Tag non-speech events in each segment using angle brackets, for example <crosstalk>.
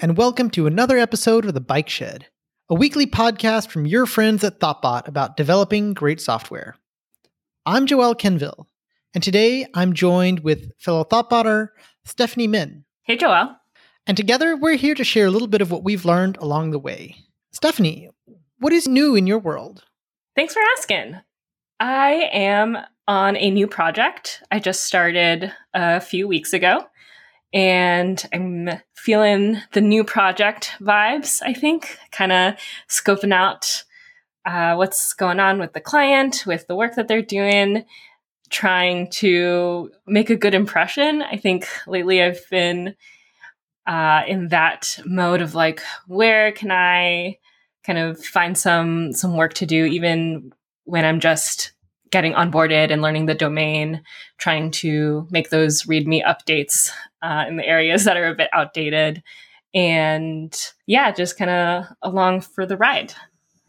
and welcome to another episode of The Bike Shed, a weekly podcast from your friends at Thoughtbot about developing great software. I'm Joel Quenneville, and today I'm joined with fellow Thoughtbotter Stephanie Minn. Hey, Joel. And together we're here to share a little bit of what we've learned along the way. Stephanie, what is new in your world? Thanks for asking. I am on a new project I just started a few weeks ago and I'm feeling the new project vibes, I think, kind of scoping out uh, what's going on with the client, with the work that they're doing, trying to make a good impression. I think lately I've been uh, in that mode of like, where can I kind of find some some work to do, even when I'm just getting onboarded and learning the domain, trying to make those README updates uh, in the areas that are a bit outdated. And yeah, just kind of along for the ride.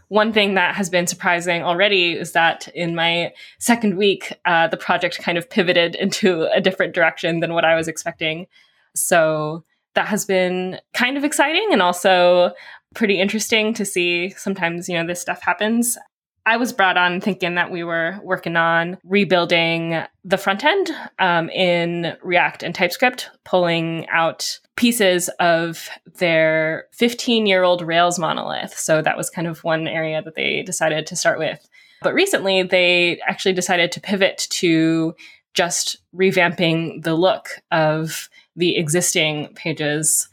One thing that has been surprising already is that in my second week, uh, the project kind of pivoted <laughs> into a different direction than what I was expecting. So that has been kind of exciting and also pretty interesting to see sometimes you know this stuff happens I was brought on thinking that we were working on rebuilding the front end um, in React and TypeScript, pulling out pieces of their 15 year old Rails monolith. So that was kind of one area that they decided to start with. But recently, they actually decided to pivot to just revamping the look of the existing pages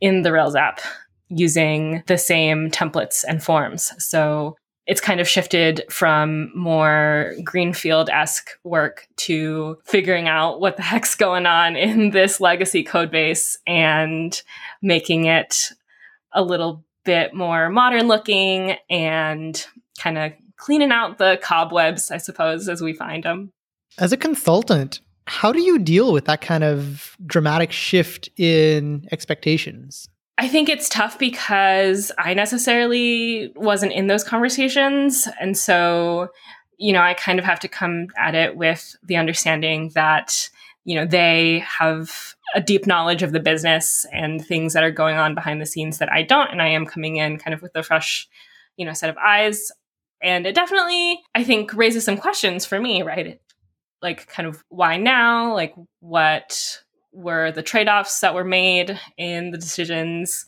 in the Rails app using the same templates and forms. So it's kind of shifted from more greenfield esque work to figuring out what the heck's going on in this legacy code base and making it a little bit more modern looking and kind of cleaning out the cobwebs, I suppose, as we find them. As a consultant, how do you deal with that kind of dramatic shift in expectations? I think it's tough because I necessarily wasn't in those conversations. And so, you know, I kind of have to come at it with the understanding that, you know, they have a deep knowledge of the business and things that are going on behind the scenes that I don't. And I am coming in kind of with a fresh, you know, set of eyes. And it definitely, I think, raises some questions for me, right? Like, kind of why now? Like, what were the trade offs that were made in the decisions.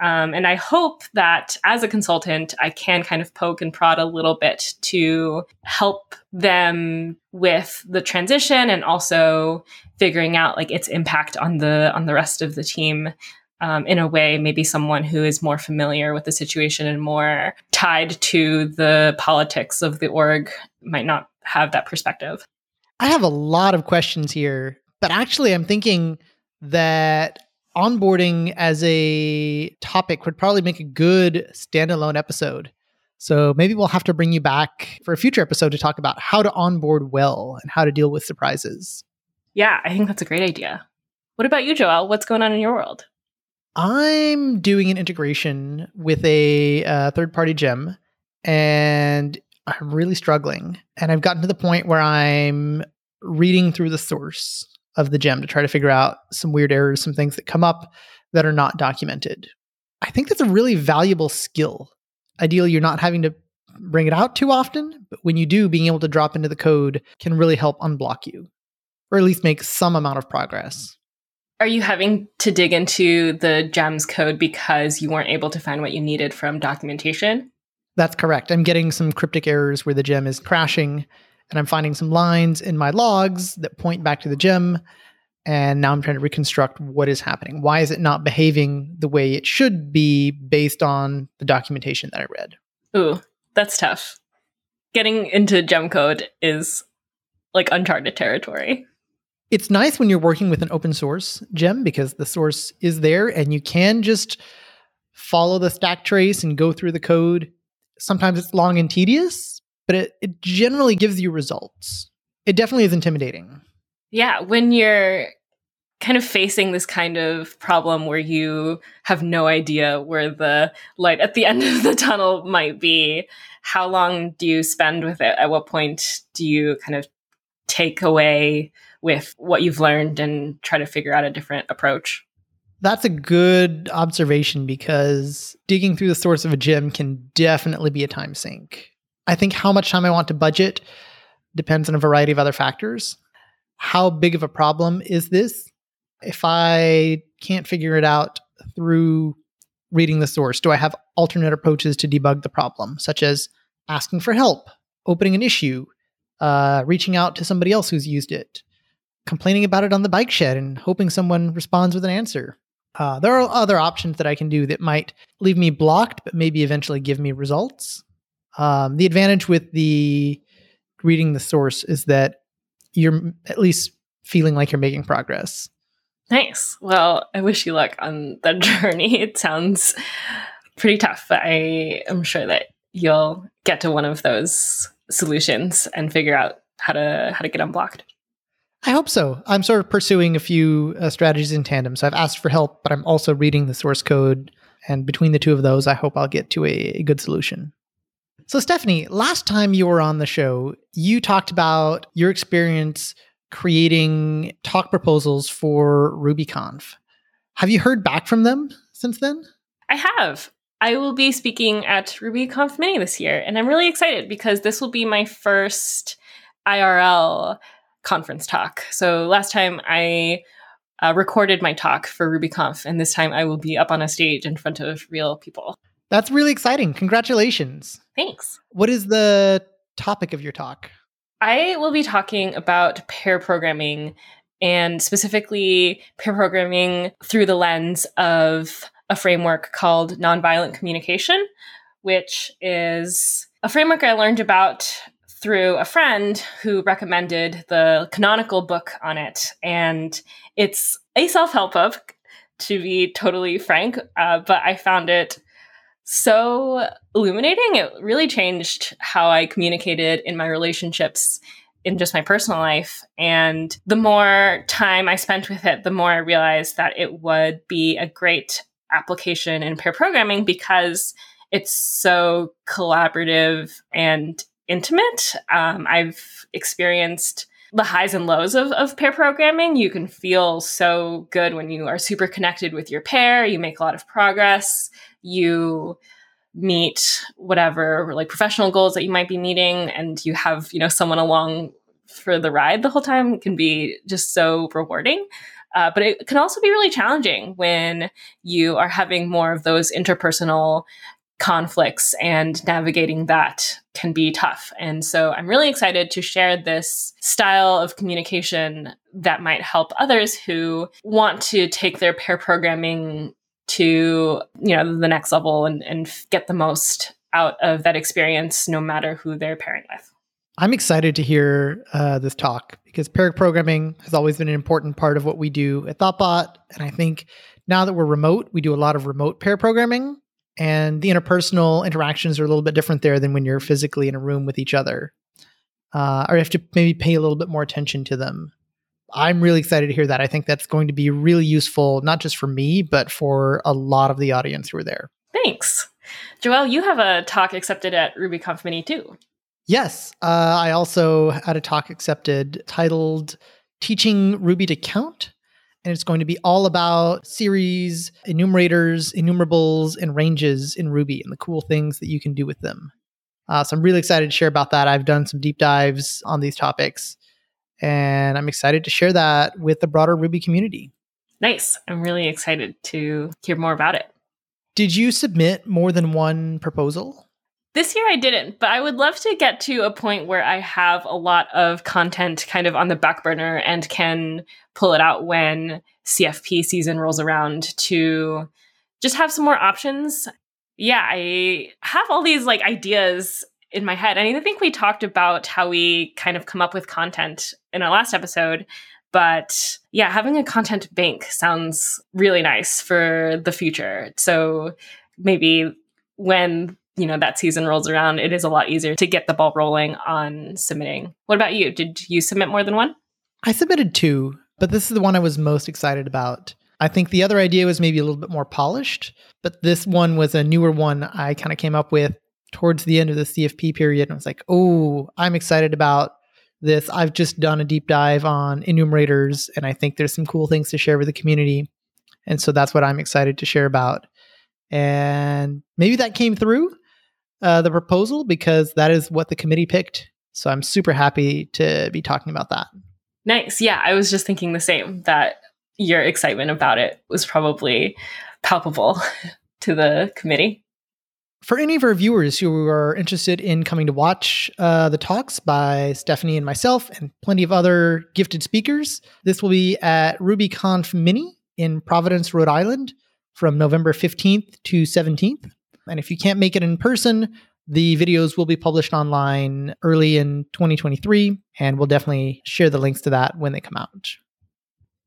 Um, and I hope that as a consultant, I can kind of poke and prod a little bit to help them with the transition and also figuring out like its impact on the on the rest of the team um, in a way maybe someone who is more familiar with the situation and more tied to the politics of the org might not have that perspective. I have a lot of questions here but actually, I'm thinking that onboarding as a topic would probably make a good standalone episode. So maybe we'll have to bring you back for a future episode to talk about how to onboard well and how to deal with surprises. Yeah, I think that's a great idea. What about you, Joel? What's going on in your world? I'm doing an integration with a uh, third party gem and I'm really struggling. And I've gotten to the point where I'm reading through the source of the gem to try to figure out some weird errors, some things that come up that are not documented. I think that's a really valuable skill. Ideally, you're not having to bring it out too often, but when you do, being able to drop into the code can really help unblock you, or at least make some amount of progress. Are you having to dig into the gems code because you weren't able to find what you needed from documentation? That's correct. I'm getting some cryptic errors where the gem is crashing and I'm finding some lines in my logs that point back to the gem. And now I'm trying to reconstruct what is happening. Why is it not behaving the way it should be based on the documentation that I read? Ooh, that's tough. Getting into gem code is like uncharted territory. It's nice when you're working with an open source gem because the source is there and you can just follow the stack trace and go through the code. Sometimes it's long and tedious, but it, it generally gives you results. It definitely is intimidating. Yeah, when you're kind of facing this kind of problem where you have no idea where the light at the end of the tunnel might be, how long do you spend with it? At what point do you kind of take away with what you've learned and try to figure out a different approach? That's a good observation because digging through the source of a gem can definitely be a time sink. I think how much time I want to budget depends on a variety of other factors. How big of a problem is this? If I can't figure it out through reading the source, do I have alternate approaches to debug the problem, such as asking for help, opening an issue, uh, reaching out to somebody else who's used it, complaining about it on the bike shed and hoping someone responds with an answer. Uh, there are other options that I can do that might leave me blocked, but maybe eventually give me results. Um, the advantage with the reading the source is that you're at least feeling like you're making progress. Nice. Well, I wish you luck on the <laughs> journey. It sounds pretty tough, but I am sure that you'll get to one of those solutions and figure out how to how to get unblocked. I hope so. I'm sort of pursuing a few uh, strategies in tandem. So I've asked for help, but I'm also reading the source code. And between the two of those, I hope I'll get to a, a good solution. So, Stephanie, last time you were on the show, you talked about your experience creating talk proposals for RubyConf. Have you heard back from them since then? I have. I will be speaking at RubyConf Mini this year, and I'm really excited because this will be my first IRL conference talk. So last time I uh, recorded my talk for RubyConf, and this time I will be up on a stage in front of real people. That's really exciting. Congratulations. Thanks. What is the topic of your talk? I will be talking about pair programming and specifically pair programming through the lens of a framework called nonviolent communication, which is a framework I learned about through a friend who recommended the canonical book on it. And it's a self help book, to be totally frank, uh, but I found it so illuminating. It really changed how I communicated in my relationships in just my personal life. And the more time I spent with it, the more I realized that it would be a great application in pair programming because it's so collaborative and intimate. Um, I've experienced the highs and lows of, of pair programming. You can feel so good when you are super connected with your pair. You make a lot of progress. You meet whatever like professional goals that you might be meeting and you have you know someone along for the ride the whole time can be just so rewarding uh, but it can also be really challenging when you are having more of those interpersonal conflicts and navigating that can be tough. And so I'm really excited to share this style of communication that might help others who want to take their pair programming to, you know, the next level and, and get the most out of that experience no matter who they're pairing with. I'm excited to hear uh, this talk because pair programming has always been an important part of what we do at Thoughtbot. And I think now that we're remote, we do a lot of remote pair programming and the interpersonal interactions are a little bit different there than when you're physically in a room with each other uh, or you have to maybe pay a little bit more attention to them i'm really excited to hear that. I think that's going to be really useful not just for me but for a lot of the audience who are there. Thanks. Joël you have a talk accepted at rubyconf mini too. Yes. Uh, i also had a talk accepted titled teaching ruby to count and it's going to be all about series, enumerators, enumerables, and ranges in Ruby and the cool things that you can do with them. Uh, so I'm really excited to share about that. I've done some deep dives on these topics, and I'm excited to share that with the broader Ruby community. Nice. I'm really excited to hear more about it. Did you submit more than one proposal? This year I didn't, but I would love to get to a point where I have a lot of content kind of on the back burner and can pull it out when CFP season rolls around to just have some more options. Yeah, I have all these like ideas in my head. And I think we talked about how we kind of come up with content in our last episode. But yeah, having a content bank sounds really nice for the future. So maybe when you know that season rolls around, it is a lot easier to get the ball rolling on submitting. What about you? Did you submit more than one? I submitted two, but this is the one I was most excited about. I think the other idea was maybe a little bit more polished, but this one was a newer one I kind of came up with towards the end of the CFP period. And I was like, oh, I'm excited about this. I've just done a deep dive on enumerators, and I think there's some cool things to share with the community. And so that's what I'm excited to share about. And maybe that came through uh, the proposal because that is what the committee picked. So I'm super happy to be talking about that. Nice. Yeah, I was just thinking the same that your excitement about it was probably palpable <laughs> to the committee. For any of our viewers who are interested in coming to watch uh, the talks by Stephanie and myself and plenty of other gifted speakers, this will be at RubyConf Mini in Providence, Rhode Island from November 15th to 17th. And if you can't make it in person, the videos will be published online early in 2023, and we'll definitely share the links to that when they come out.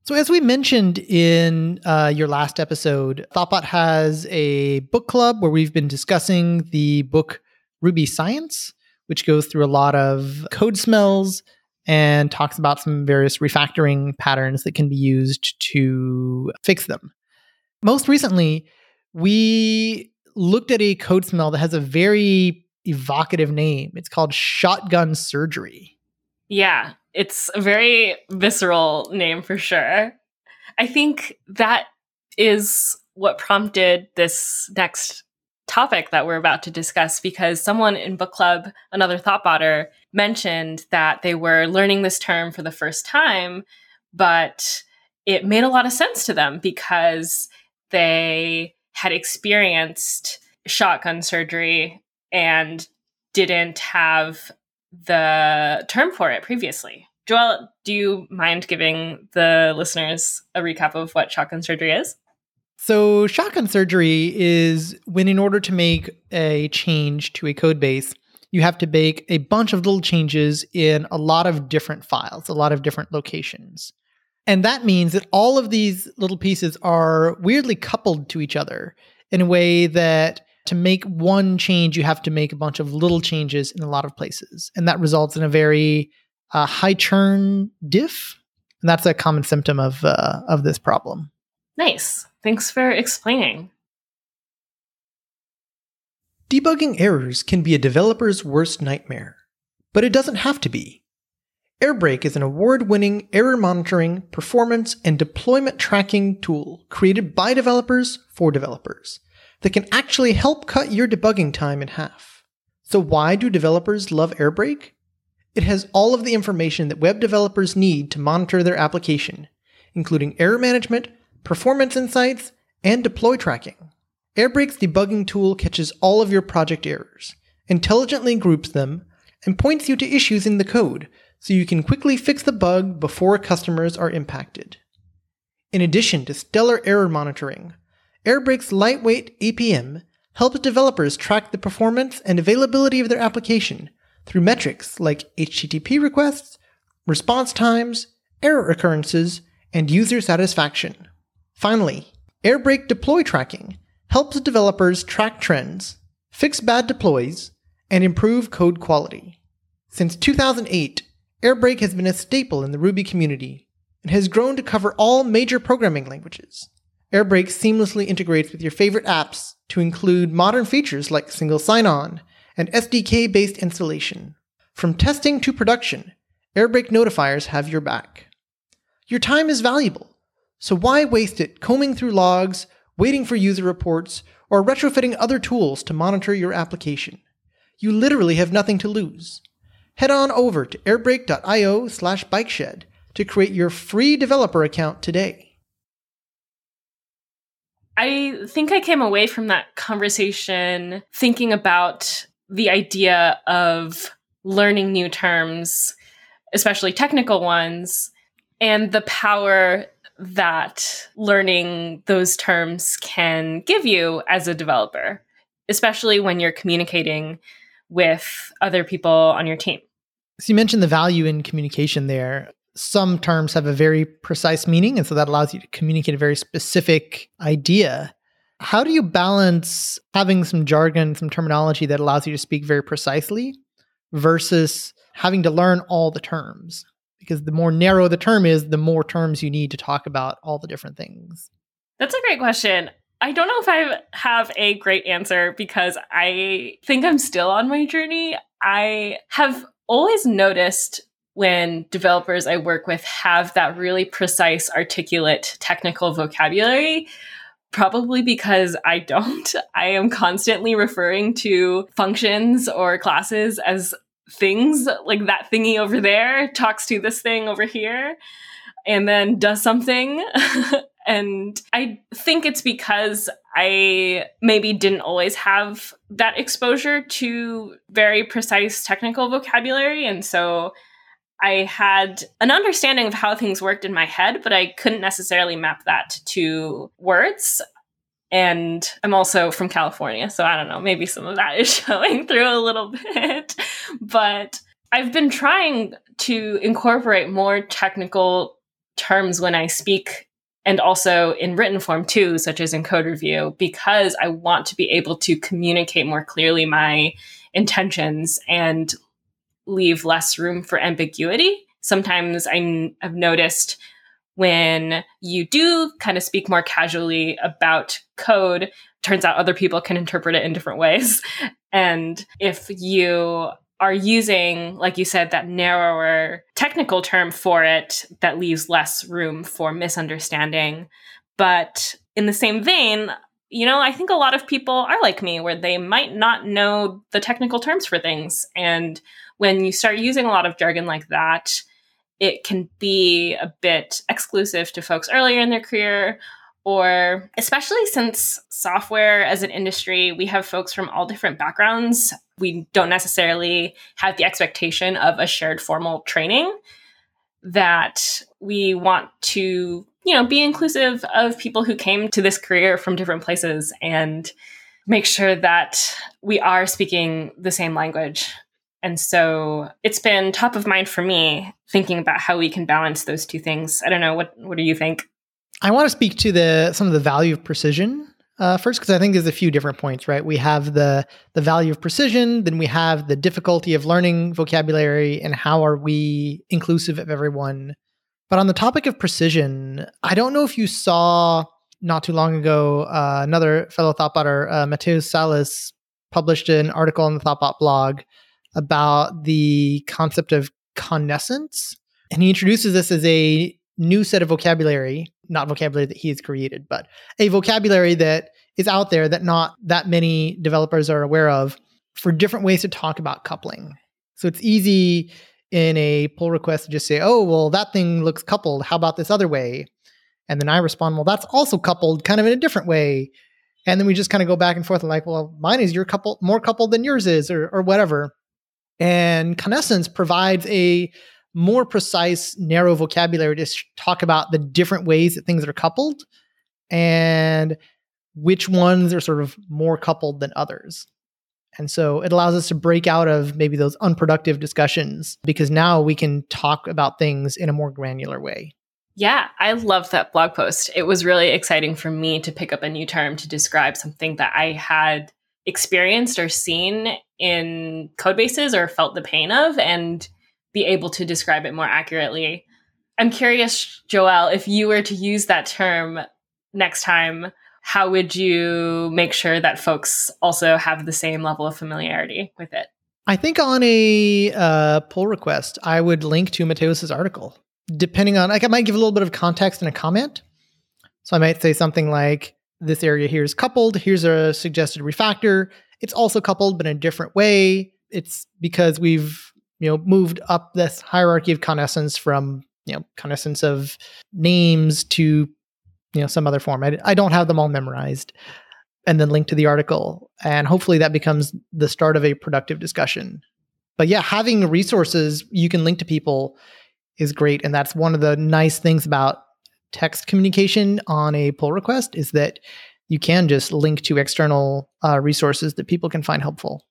So, as we mentioned in uh, your last episode, Thoughtbot has a book club where we've been discussing the book Ruby Science, which goes through a lot of code smells and talks about some various refactoring patterns that can be used to fix them. Most recently, we looked at a code smell that has a very evocative name. It's called Shotgun Surgery. Yeah, it's a very visceral name for sure. I think that is what prompted this next topic that we're about to discuss because someone in book club, another thoughtbotter, mentioned that they were learning this term for the first time, but it made a lot of sense to them because they had experienced shotgun surgery and didn't have the term for it previously. Joel, do you mind giving the listeners a recap of what shotgun surgery is? So, shotgun surgery is when, in order to make a change to a code base, you have to make a bunch of little changes in a lot of different files, a lot of different locations. And that means that all of these little pieces are weirdly coupled to each other in a way that to make one change, you have to make a bunch of little changes in a lot of places. And that results in a very uh, high churn diff. And that's a common symptom of, uh, of this problem. Nice. Thanks for explaining. Debugging errors can be a developer's worst nightmare, but it doesn't have to be. Airbrake is an award winning error monitoring, performance, and deployment tracking tool created by developers for developers that can actually help cut your debugging time in half. So, why do developers love Airbrake? It has all of the information that web developers need to monitor their application, including error management, performance insights, and deploy tracking. Airbrake's debugging tool catches all of your project errors, intelligently groups them, and points you to issues in the code so you can quickly fix the bug before customers are impacted. In addition to stellar error monitoring, Airbrake's lightweight APM helps developers track the performance and availability of their application through metrics like HTTP requests, response times, error occurrences, and user satisfaction. Finally, Airbrake deploy tracking helps developers track trends, fix bad deploys, and improve code quality. Since 2008, Airbrake has been a staple in the Ruby community and has grown to cover all major programming languages. Airbrake seamlessly integrates with your favorite apps to include modern features like single sign on and SDK based installation. From testing to production, Airbrake notifiers have your back. Your time is valuable, so why waste it combing through logs, waiting for user reports, or retrofitting other tools to monitor your application? You literally have nothing to lose. Head on over to airbrake.io slash bikeshed to create your free developer account today. I think I came away from that conversation thinking about the idea of learning new terms, especially technical ones, and the power that learning those terms can give you as a developer, especially when you're communicating with other people on your team. So you mentioned the value in communication there. Some terms have a very precise meaning, and so that allows you to communicate a very specific idea. How do you balance having some jargon, some terminology that allows you to speak very precisely versus having to learn all the terms? Because the more narrow the term is, the more terms you need to talk about all the different things. That's a great question. I don't know if I have a great answer because I think I'm still on my journey. I have always noticed when developers I work with have that really precise, articulate technical vocabulary. Probably because I don't. <laughs> I am constantly referring to functions or classes as things, like that thingy over there talks to this thing over here and then does something. <laughs> and I think it's because I maybe didn't always have that exposure to very precise technical vocabulary. And so I had an understanding of how things worked in my head, but I couldn't necessarily map that to words. And I'm also from California, so I don't know, maybe some of that is <laughs> showing through a little bit. but I've been trying to incorporate more technical terms when I speak and also in written form too, such as in code review, because I want to be able to communicate more clearly my intentions and leave less room for ambiguity. Sometimes I have noticed when you do kind of speak more casually about code, turns out other people can interpret it in different ways. <laughs> And if you are using, like you said, that narrower technical term for it that leaves less room for misunderstanding. But in the same vein, you know, I think a lot of people are like me where they might not know the technical terms for things. And when you start using a lot of jargon like that, it can be a bit exclusive to folks earlier in their career or especially since software as an industry, we have folks from all different backgrounds. We don't necessarily have the expectation of a shared formal training that we want to, you know, be inclusive of people who came to this career from different places and make sure that we are speaking the same language and so it's been top of mind for me thinking about how we can balance those two things. I don't know what what do you think? I want to speak to the some of the value of precision uh, first because I think there's a few different points, right? We have the the value of precision, then we have the difficulty of learning vocabulary, and how are we inclusive of everyone. But on the topic of precision, I don't know if you saw not too long ago uh, another fellow thoughtbotter, uh, Mateus Salles, published an article on the Thoughtbot blog about the concept of connascence. And he introduces this as a new set of vocabulary, not vocabulary that he has created, but a vocabulary that is out there that not that many developers are aware of for different ways to talk about coupling. So it's easy in a pull request to just say, oh, well, that thing looks coupled. How about this other way? And then I respond, well, that's also coupled kind of in a different way. And then we just kind of go back and forth and like, well, mine is your couple more coupled than yours is, or or whatever. And connascence provides a more precise, narrow vocabulary to talk about the different ways that things are coupled and which ones are sort of more coupled than others. And so it allows us to break out of maybe those unproductive discussions because now we can talk about things in a more granular way. Yeah, I love that blog post. It was really exciting for me to pick up a new term to describe something that I had experienced or seen in code bases or felt the pain of and be able to describe it more accurately. I'm curious, Joël, if you were to use that term next time, how would you make sure that folks also have the same level of familiarity with it? I think on a uh, pull request, I would link to Mateus's article. Depending on, like, I might give a little bit of context in a comment. So I might say something like, this area here is coupled. Here's a suggested refactor. It's also coupled, but in a different way. It's because we've you know moved up this hierarchy of connascence from you know connascence of names to you know some other form. I, I don't have them all memorized, and then link to the article, and hopefully that becomes the start of a productive discussion. But yeah, having resources you can link to people is great, and that's one of the nice things about text communication on a pull request is that you can just link to external uh, resources that people can find helpful.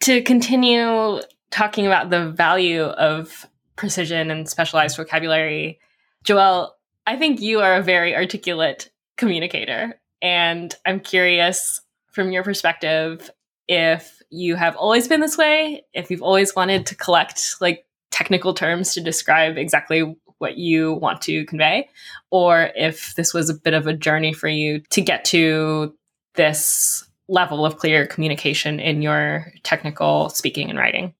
To continue talking about the value of precision and specialized vocabulary, Joël, I think you are a very articulate communicator. And I'm curious from your perspective if you have always been this way, if you've always wanted to collect like technical terms to describe exactly what you want to convey, or if this was a bit of a journey for you to get to this level of clear communication in your technical speaking and writing.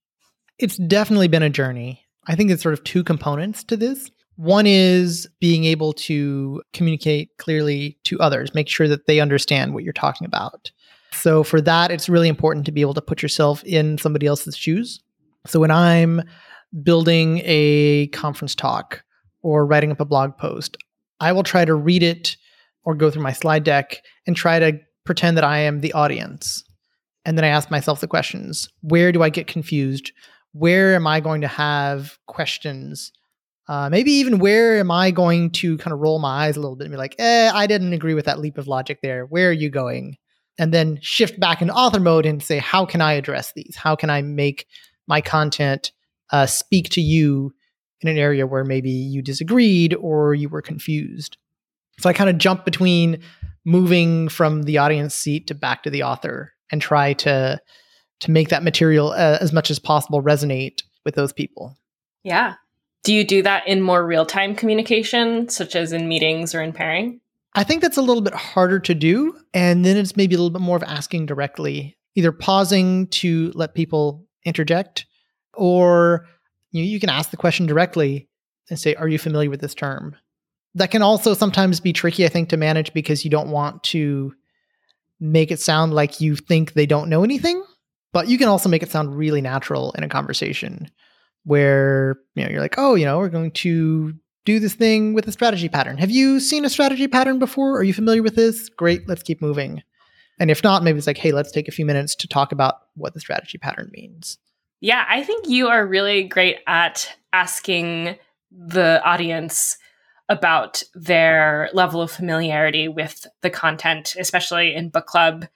It's definitely been a journey. I think it's sort of two components to this. One is being able to communicate clearly to others, make sure that they understand what you're talking about. So, for that, it's really important to be able to put yourself in somebody else's shoes. So, when I'm building a conference talk or writing up a blog post, I will try to read it or go through my slide deck and try to pretend that I am the audience. And then I ask myself the questions Where do I get confused? Where am I going to have questions? Uh, maybe even where am I going to kind of roll my eyes a little bit and be like, eh, I didn't agree with that leap of logic there. Where are you going? And then shift back into author mode and say, how can I address these? How can I make my content uh, speak to you in an area where maybe you disagreed or you were confused? So I kind of jump between moving from the audience seat to back to the author and try to to make that material uh, as much as possible resonate with those people. Yeah. Do you do that in more real-time communication such as in meetings or in pairing? I think that's a little bit harder to do and then it's maybe a little bit more of asking directly, either pausing to let people interject or you, you can ask the question directly and say, "Are you familiar with this term?" That can also sometimes be tricky, I think, to manage because you don't want to make it sound like you think they don't know anything, but you can also make it sound really natural in a conversation where you know you're like, "Oh, you know, we're going to do this thing with a strategy pattern. Have you seen a strategy pattern before? Are you familiar with this? Great, let's keep moving." And if not, maybe it's like, "Hey, let's take a few minutes to talk about what the strategy pattern means." Yeah, I think you are really great at asking the audience about their level of familiarity with the content, especially in book club.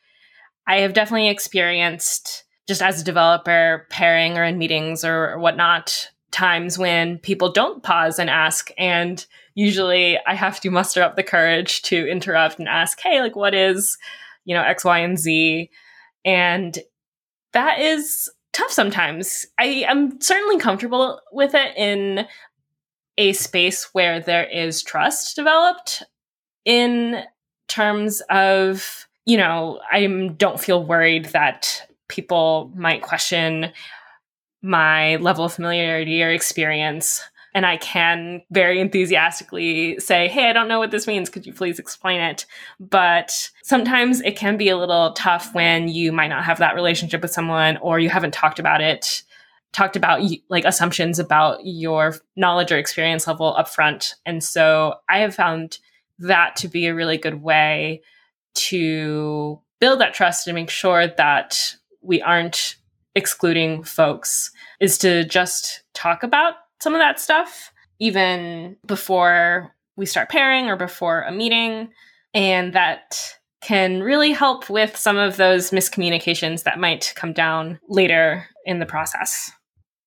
I have definitely experienced, just as a developer, pairing or in meetings or whatnot, times when people don't pause and ask. And usually I have to muster up the courage to interrupt and ask, hey, like, what is, you know, X, Y, and Z? And that is tough sometimes. I am certainly comfortable with it in a space where there is trust developed in terms of, you know, I don't feel worried that people might question my level of familiarity or experience and I can very enthusiastically say, Hey, I don't know what this means. Could you please explain it? But sometimes it can be a little tough when you might not have that relationship with someone or you haven't talked about it, talked about like assumptions about your knowledge or experience level upfront. And so I have found that to be a really good way to build that trust and make sure that we aren't excluding folks is to just talk about some of that stuff, even before we start pairing or before a meeting. And that can really help with some of those miscommunications that might come down later in the process.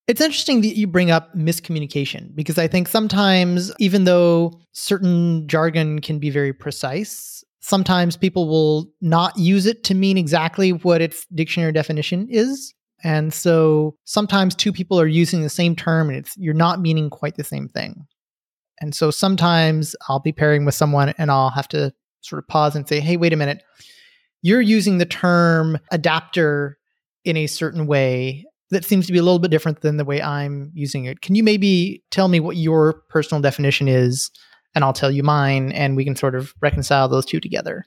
It's interesting that you bring up miscommunication because I think sometimes, even though certain jargon can be very precise, sometimes people will not use it to mean exactly what its dictionary definition is. And so sometimes two people are using the same term and it's you're not meaning quite the same thing. And so sometimes I'll be pairing with someone and I'll have to sort of pause and say, "Hey, wait a minute. You're using the term adapter in a certain way that seems to be a little bit different than the way I'm using it. Can you maybe tell me what your personal definition is and I'll tell you mine and we can sort of reconcile those two together?"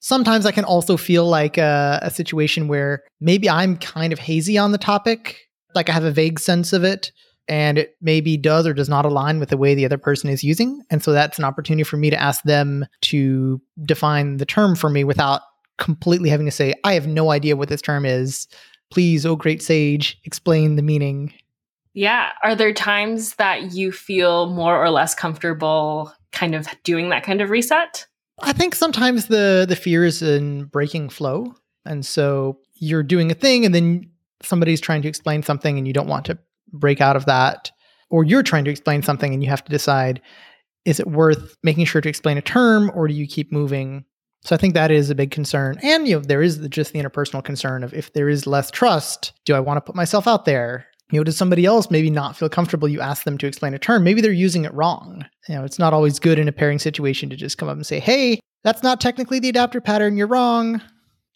Sometimes I can also feel like a, a situation where maybe I'm kind of hazy on the topic, like I have a vague sense of it, and it maybe does or does not align with the way the other person is using. And so that's an opportunity for me to ask them to define the term for me without completely having to say, I have no idea what this term is. Please, oh great sage, explain the meaning. Yeah. Are there times that you feel more or less comfortable kind of doing that kind of reset? I think sometimes the the fear is in breaking flow, and so you're doing a thing, and then somebody's trying to explain something, and you don't want to break out of that, or you're trying to explain something, and you have to decide: is it worth making sure to explain a term, or do you keep moving? So I think that is a big concern, and you know there is just the interpersonal concern of if there is less trust, do I want to put myself out there? You know, does somebody else maybe not feel comfortable? You ask them to explain a term. Maybe they're using it wrong. You know, it's not always good in a pairing situation to just come up and say, hey, that's not technically the adapter pattern. You're wrong.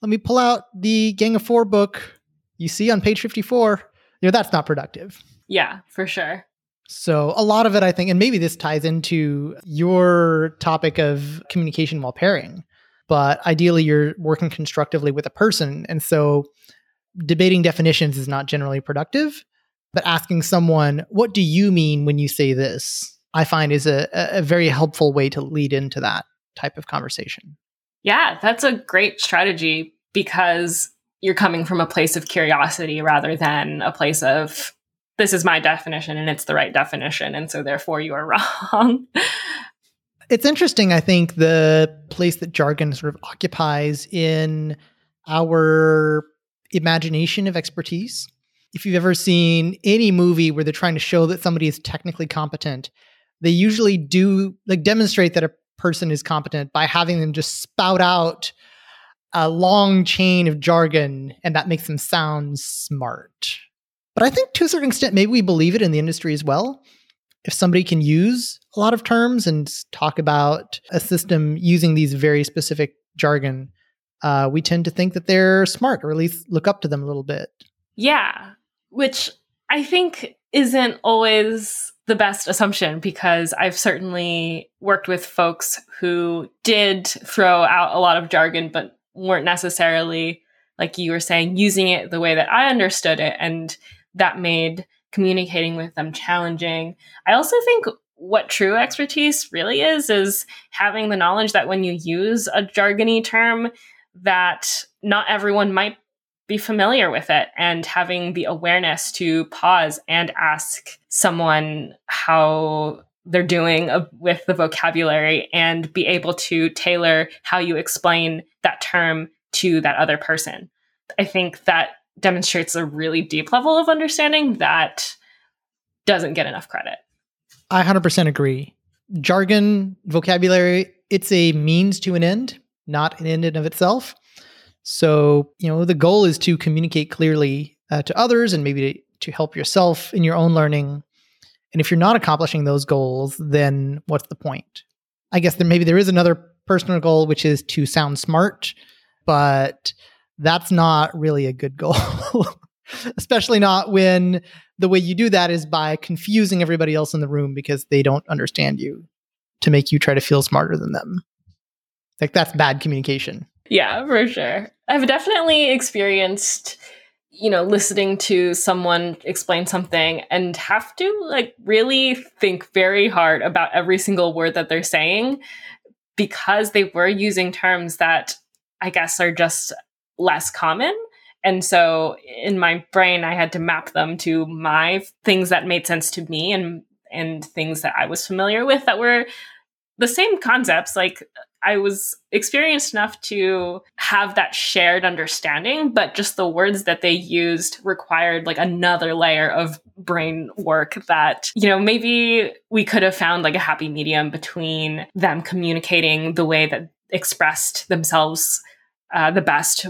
Let me pull out the Gang of Four book you see on page 54. You know, that's not productive. Yeah, for sure. So, a lot of it, I think, and maybe this ties into your topic of communication while pairing, but ideally you're working constructively with a person. And so, debating definitions is not generally productive, but asking someone, what do you mean when you say this? I find is a, a very helpful way to lead into that type of conversation. Yeah, that's a great strategy because you're coming from a place of curiosity rather than a place of this is my definition and it's the right definition and so therefore you are <laughs> wrong. it's interesting I think the place that jargon sort of occupies in our imagination of expertise. If you've ever seen any movie where they're trying to show that somebody is technically competent, they usually do like demonstrate that a person is competent by having them just spout out a long chain of jargon and that makes them sound smart. But I think to a certain extent, maybe we believe it in the industry as well. If somebody can use a lot of terms and talk about a system using these very specific jargon, uh, we tend to think that they're smart or at least look up to them a little bit. Yeah, which I think isn't always the best assumption because I've certainly worked with folks who did throw out a lot of jargon, but weren't necessarily, like you were saying, using it the way that I understood it. And that made communicating with them challenging. I also think what true expertise really is is having the knowledge that when you use a jargony term that not everyone might be familiar with it and having the awareness to pause and ask someone how they're doing with the vocabulary and be able to tailor how you explain that term to that other person. I think that demonstrates a really deep level of understanding that doesn't get enough credit. I 100% agree. Jargon, vocabulary, it's a means to an end, not an end in of itself. So, you know, the goal is to communicate clearly uh, to others and maybe to, to help yourself in your own learning. And if you're not accomplishing those goals, then what's the point? I guess there maybe there is another personal goal, which is to sound smart, but that's not really a good goal. <laughs> Especially not when the way you do that is by confusing everybody else in the room because they don't understand you to make you try to feel smarter than them. Like that's bad communication. Yeah, for sure. I've definitely experienced you know listening to someone explain something and have to like really think very hard about every single word that they're saying because they were using terms that I guess are just less common. And so in my brain, I had to map them to my things that made sense to me and and things that I was familiar with that were the same concepts. Like I was experienced enough to have that shared understanding, but just the words that they used required like another layer of brain work that, you know, maybe we could have found like a happy medium between them communicating the way that expressed themselves uh, the best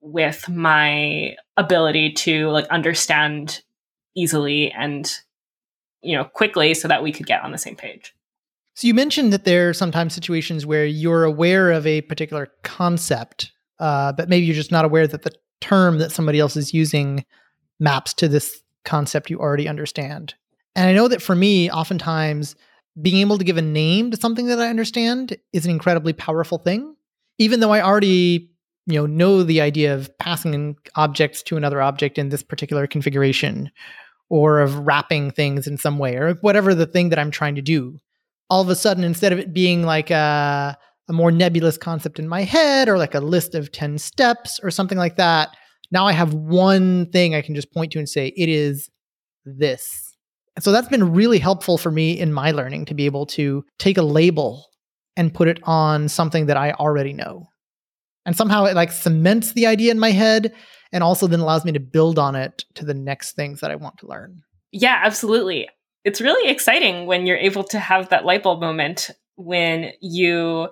with my ability to like understand easily and you know quickly so that we could get on the same page so you mentioned that there are sometimes situations where you're aware of a particular concept uh, but maybe you're just not aware that the term that somebody else is using maps to this concept you already understand. And i know that for me oftentimes being able to give a name to something that i understand is an incredibly powerful thing even though i already you know know the idea of passing objects to another object in this particular configuration or of wrapping things in some way or whatever the thing that i'm trying to do all of a sudden instead of it being like a, a more nebulous concept in my head or like a list of 10 steps or something like that now i have one thing i can just point to and say it is this and so that's been really helpful for me in my learning to be able to take a label and put it on something that i already know and somehow it like cements the idea in my head and also then allows me to build on it to the next things that I want to learn. Yeah, absolutely. It's really exciting when you're able to have that light bulb moment when you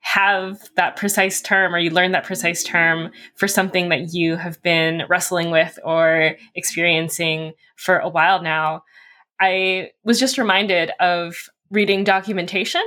have that precise term or you learn that precise term for something that you have been wrestling with or experiencing for a while now. I was just reminded of reading documentation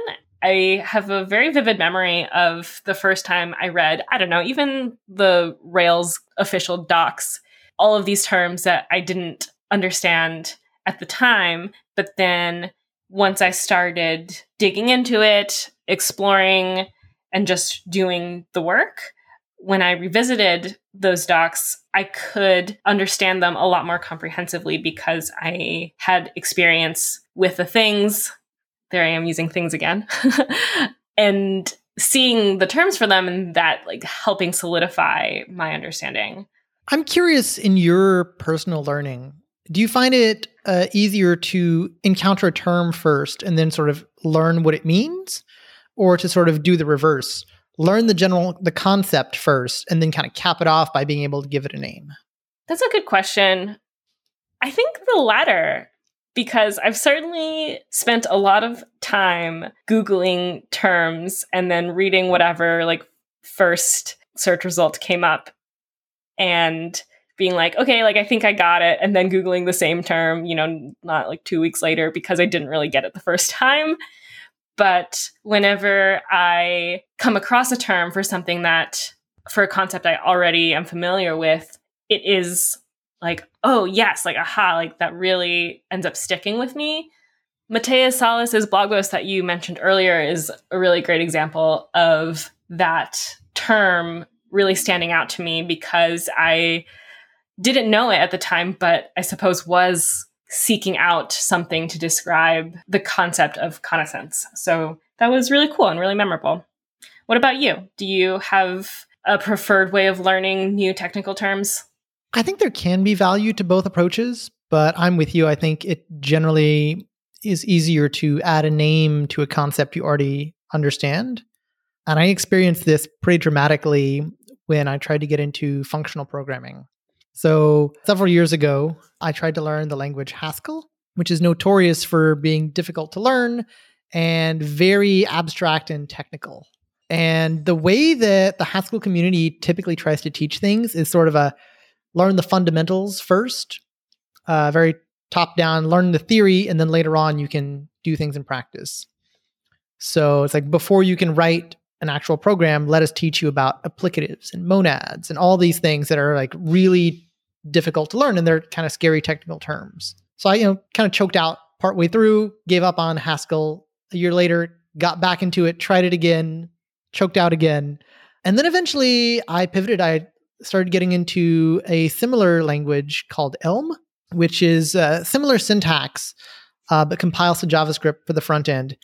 I have a very vivid memory of the first time I read, I don't know, even the Rails official docs, all of these terms that I didn't understand at the time. But then once I started digging into it, exploring, and just doing the work, when I revisited those docs, I could understand them a lot more comprehensively because I had experience with the things. There I am using things again. <laughs> and seeing the terms for them and that like helping solidify my understanding. I'm curious in your personal learning, do you find it uh, easier to encounter a term first and then sort of learn what it means or to sort of do the reverse? Learn the general the concept first and then kind of cap it off by being able to give it a name. That's a good question. I think the latter because I've certainly spent a lot of time Googling terms and then reading whatever like first search result came up and being like, okay, like I think I got it. And then Googling the same term, you know, not like two weeks later because I didn't really get it the first <laughs> time. But whenever I come across a term for something that, for a concept I already am familiar with, it is like, oh, yes, like, aha, like that really ends up sticking with me. Matea Salas's blog post that you mentioned earlier is a really great example of that term really standing out to me because I didn't know it at the time, but I suppose was seeking out something to describe the concept of connascence. So that was really cool and really memorable. What about you? Do you have a preferred way of learning new technical terms? I think there can be value to both approaches, but I'm with you. I think it generally is easier to add a name to a concept you already understand. And I experienced this pretty dramatically when I tried to get into functional programming. So, several years ago, I tried to learn the language Haskell, which is notorious for being difficult to learn and very abstract and technical. And the way that the Haskell community typically tries to teach things is sort of a learn the fundamentals first, uh, very top down, learn the theory, and then later on you can do things in practice. So it's like before you can write an actual program, let us teach you about applicatives and monads and all these things that are like really difficult to learn and they're kind of scary technical terms. So I, you know, kind of choked out partway through, gave up on Haskell. A year later, got back into it, tried it again, choked out again. And then eventually I pivoted. I started getting into a similar language called Elm, which is uh, similar syntax, uh, but compiles to JavaScript for the front end.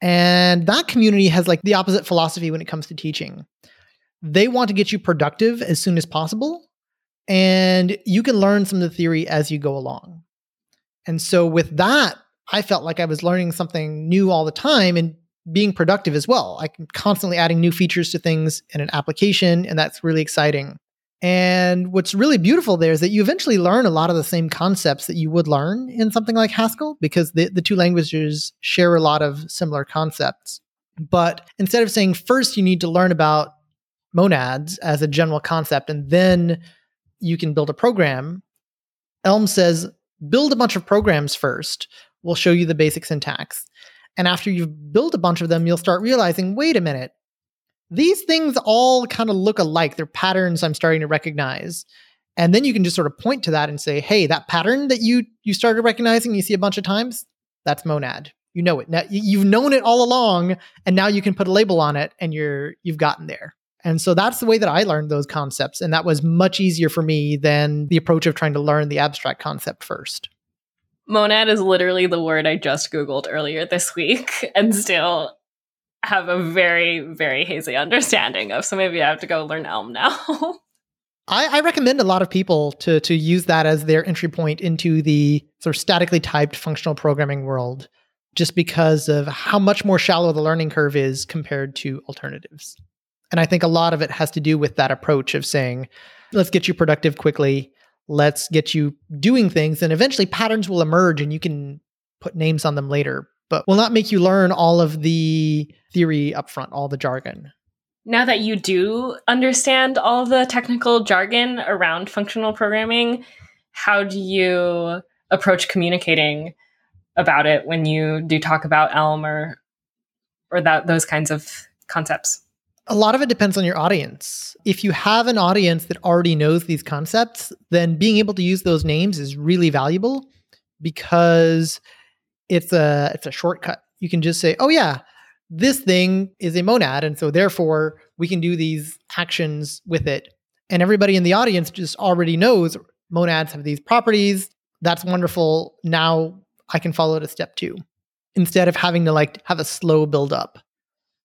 And that community has like the opposite philosophy when it comes to teaching. They want to get you productive as soon as possible, and you can learn some of the theory as you go along. And so with that, I felt like I was learning something new all the time and being productive as well. I'm constantly adding new features to things in an application, and that's really exciting. And what's really beautiful there is that you eventually learn a lot of the same concepts that you would learn in something like Haskell because the, the two languages share a lot of similar concepts. But instead of saying first you need to learn about monads as a general concept and then you can build a program, Elm says build a bunch of programs first. We'll show you the basic syntax. And after you've built a bunch of them, you'll start realizing wait a minute, these things all kind of look alike. They're patterns I'm starting to recognize. And then you can just sort of point to that and say, hey, that pattern that you you started recognizing, you see a bunch of times, that's monad. You know it. Now, you've known it all along, and now you can put a label on it, and you're you've gotten there. And so that's the way that I learned those concepts, and that was much easier for me than the approach of trying to learn the abstract concept first. Monad is literally the word I just googled earlier this week, <laughs> and still have a very, very hazy understanding of. So maybe I have to go learn Elm now. <laughs> I, I, recommend a lot of people to to use that as their entry point into the sort of statically typed functional programming world, just because of how much more shallow the learning curve is compared to alternatives. And I think a lot of it has to do with that approach of saying, let's get you productive quickly, let's get you doing things, and eventually patterns will emerge and you can put names on them later but will not make you learn all of the theory upfront, all the jargon. Now that you do understand all the technical jargon around functional programming, how do you approach communicating about it when you do talk about Elm or or that those kinds of concepts? A lot of it depends on your audience. If you have an audience that already knows these concepts, then being able to use those names is really valuable because it's a it's a shortcut. You can just say, "Oh yeah, this thing is a monad and so therefore we can do these actions with it." And everybody in the audience just already knows monads have these properties. That's wonderful. Now I can follow to step 2 instead of having to like have a slow build up.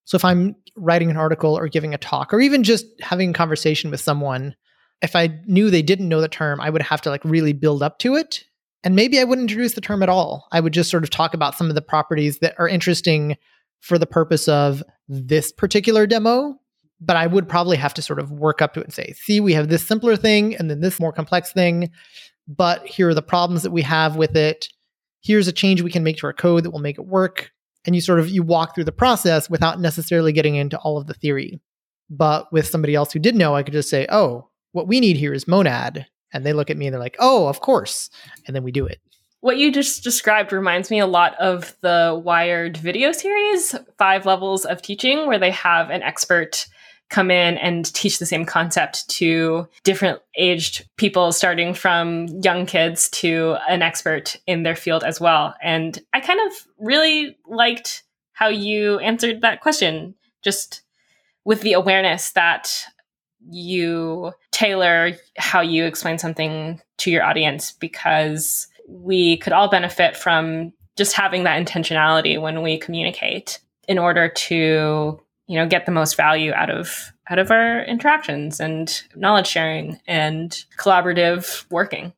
So if I'm writing an article or giving a talk or even just having a conversation with someone, if I knew they didn't know the term, I would have to like really build up to it. And maybe I wouldn't introduce the term at all. I would just sort of talk about some of the properties that are interesting for the purpose of this particular demo. But I would probably have to sort of work up to it and say, see, we have this simpler thing and then this more complex thing. But here are the problems that we have with it. Here's a change we can make to our code that will make it work. And you sort of you walk through the process without necessarily getting into all of the theory. But with somebody else who did know, I could just say, oh, what we need here is monad. And they look at me and they're like, oh, of course. And then we do it. What you just described reminds me a lot of the Wired video series, Five Levels of Teaching, where they have an expert come in and teach the same concept to different aged people, starting from young kids to an expert in their field as well. And I kind of really liked how you answered that question, just with the awareness that you tailor how you explain something to your audience because we could all benefit from just having that intentionality when we communicate in order to you know get the most value out of out of our interactions and knowledge sharing and collaborative working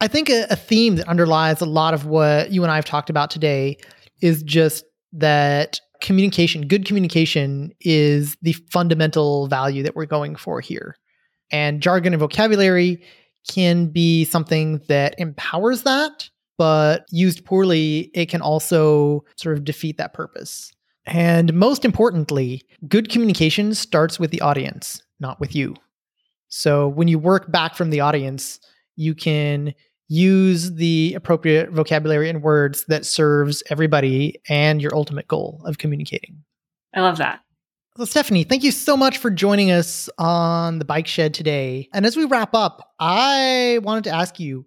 i think a, a theme that underlies a lot of what you and i have talked about today is just that communication, good communication is the fundamental value that we're going for here. And jargon and vocabulary can be something that empowers that, but used poorly, it can also sort of defeat that purpose. And most importantly, good communication starts with the audience, not with you. So when you work back from the audience, you can use the appropriate vocabulary and words that serves everybody and your ultimate goal of communicating. I love that. So, Stephanie, thank you so much for joining us on the bike shed today. And as we wrap up, I wanted to ask you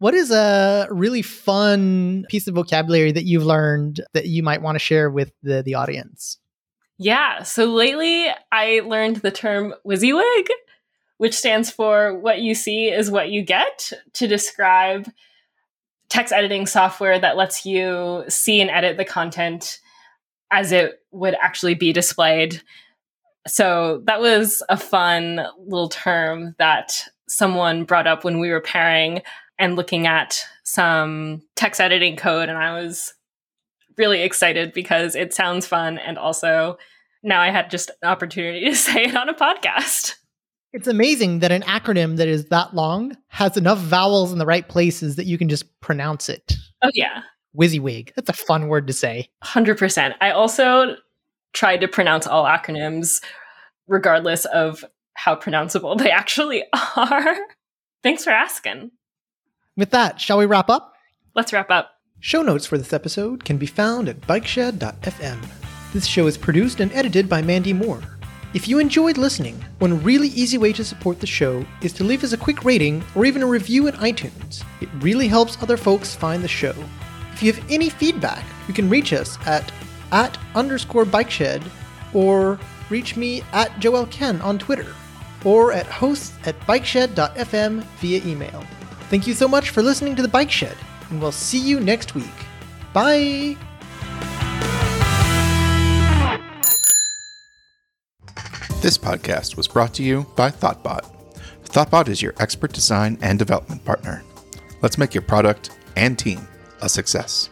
what is a really fun piece of vocabulary that you've learned that you might want to share with the, the audience? Yeah. So lately I learned the term WYSIWYG, which stands for what you see is what you get to describe text editing software that lets you see and edit the content as it would actually be displayed. So that was a fun little term that someone brought up when we were pairing and looking at some text editing code. And I was really excited because it sounds fun. And also now I had just an opportunity to <laughs> say it on a podcast. It's amazing that an acronym that is that long has enough vowels in the right places that you can just pronounce it. Oh, yeah. WYSIWYG. That's a fun word to say. 100%. I also tried to pronounce all acronyms regardless of how pronounceable <laughs> they actually <laughs> are. Thanks for asking. With that, shall we wrap up? Let's wrap up. Show notes for this episode can be found at bikeshed.fm. This show is produced and edited by Mandy Moore. If you enjoyed listening, one really easy way to support the show is to leave us a quick rating or even a review in iTunes. It really helps other folks find the show. If you have any feedback, you can reach us at at underscore bikeshed or reach me at joelquen on Twitter or at hosts at bikeshed.fm via email. Thank you so much for listening to The Bike Shed, and we'll see you next week. Bye! This podcast was brought to you by Thoughtbot. Thoughtbot is your expert design and development partner. Let's make your product and team a success.